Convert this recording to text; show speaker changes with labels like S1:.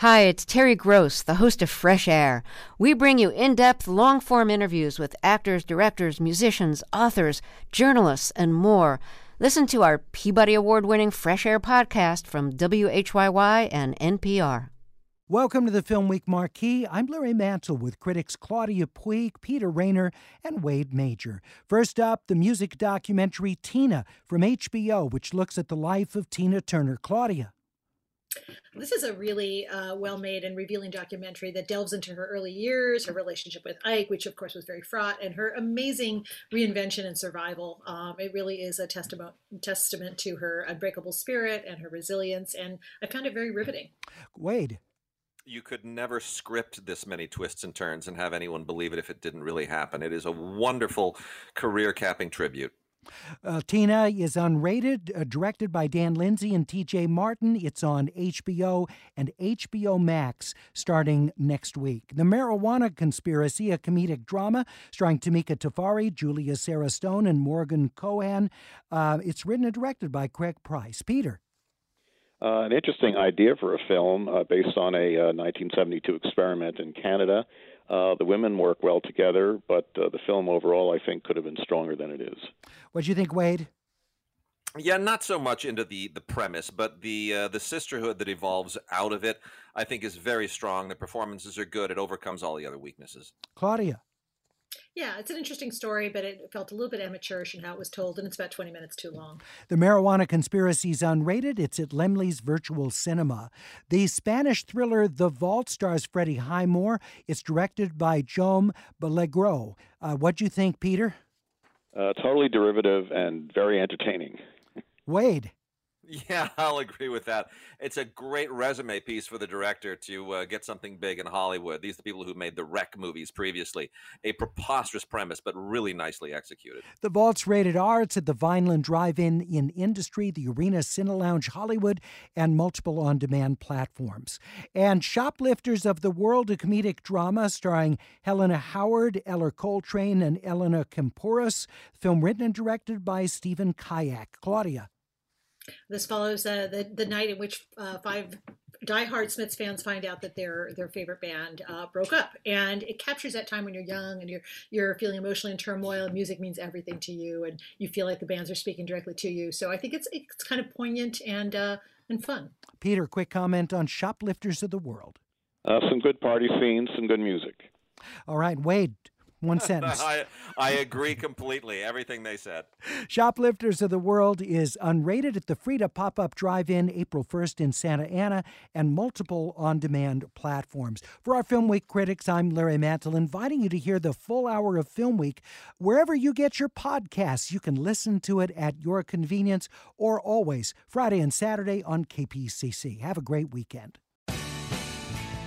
S1: Hi, it's Terry Gross, the host of Fresh Air. We bring you in depth, long form interviews with actors, directors, musicians, authors, journalists, and more. Listen to our Peabody Award winning Fresh Air podcast from WHYY and NPR.
S2: Welcome to the Film Week Marquee. I'm Larry Mantle with critics Claudia Puig, Peter Rainer, and Wade Major. First up, the music documentary Tina from HBO, which looks at the life of Tina Turner. Claudia.
S3: This is a really uh, well made and revealing documentary that delves into her early years, her relationship with Ike, which of course was very fraught, and her amazing reinvention and survival. Um, it really is a testament, testament to her unbreakable spirit and her resilience, and I found it very riveting.
S2: Wade.
S4: You could never script this many twists and turns and have anyone believe it if it didn't really happen. It is a wonderful career capping tribute.
S2: Uh, Tina is unrated, uh, directed by Dan Lindsay and TJ Martin. It's on HBO and HBO Max starting next week. The Marijuana Conspiracy, a comedic drama starring Tymika Tafari, Julia Sarah Stone, and Morgan Kohan. Uh, it's written and directed by Craig Pryce. Peter.
S5: Uh, an interesting idea for a film uh, based on a 1972 uh, experiment in Canada. Uh, the women work well together, but uh, the film overall, I think, could have been stronger than it is.
S2: What do you think, Wade?
S4: Yeah, not so much into the the premise, but the uh, the sisterhood that evolves out of it, I think, is very strong. The performances are good. It overcomes all the other weaknesses.
S2: Claudia.
S3: Yeah, it's an interesting story, but it felt a little bit amateurish in how it was told, and it's about 20 minutes too long.
S2: The Marijuana Conspiracy is unrated. It's at Laemmle's Virtual Cinema. The Spanish thriller The Vault stars Freddie Highmore. It's directed by Jaume Balagueró. Uh, what do you think, Peter?
S5: Uh, totally derivative and very entertaining.
S2: Wade.
S4: Yeah, I'll agree with that. It's a great resume piece for the director to uh, get something big in Hollywood. These are the people who made the REC movies previously. A preposterous premise, but really nicely executed.
S2: The Vault's rated R. It's at the Vineland Drive-In in Industry, the Arena Cine Lounge Hollywood, and multiple on-demand platforms. And Shoplifters of the World, a comedic drama starring Helena Howard, Ellar Coltrane, and Elena Kampouris. Film written and directed by Stephen Kijak. Claudia.
S3: This follows uh, the the night in which uh, five diehard Smiths fans find out that their their favorite band uh, broke up, and it captures that time when you're young and you're you're feeling emotionally in turmoil. And music means everything to you, and you feel like the bands are speaking directly to you. So I think it's it's kind of poignant and uh, and fun.
S2: Peter, quick comment on Shoplifters of the World.
S5: Uh, some good party scenes, some good music.
S2: All right, Wade, one sentence.
S4: I, I agree completely. Everything they said.
S2: Shoplifters of the World is unrated at the Frida pop up drive in April 1st in Santa Ana and multiple on demand platforms. For our Film Week critics, I'm Larry Mantle, inviting you to hear the full hour of Film Week wherever you get your podcasts. You can listen to it at your convenience or always Friday and Saturday on KPCC. Have a great weekend.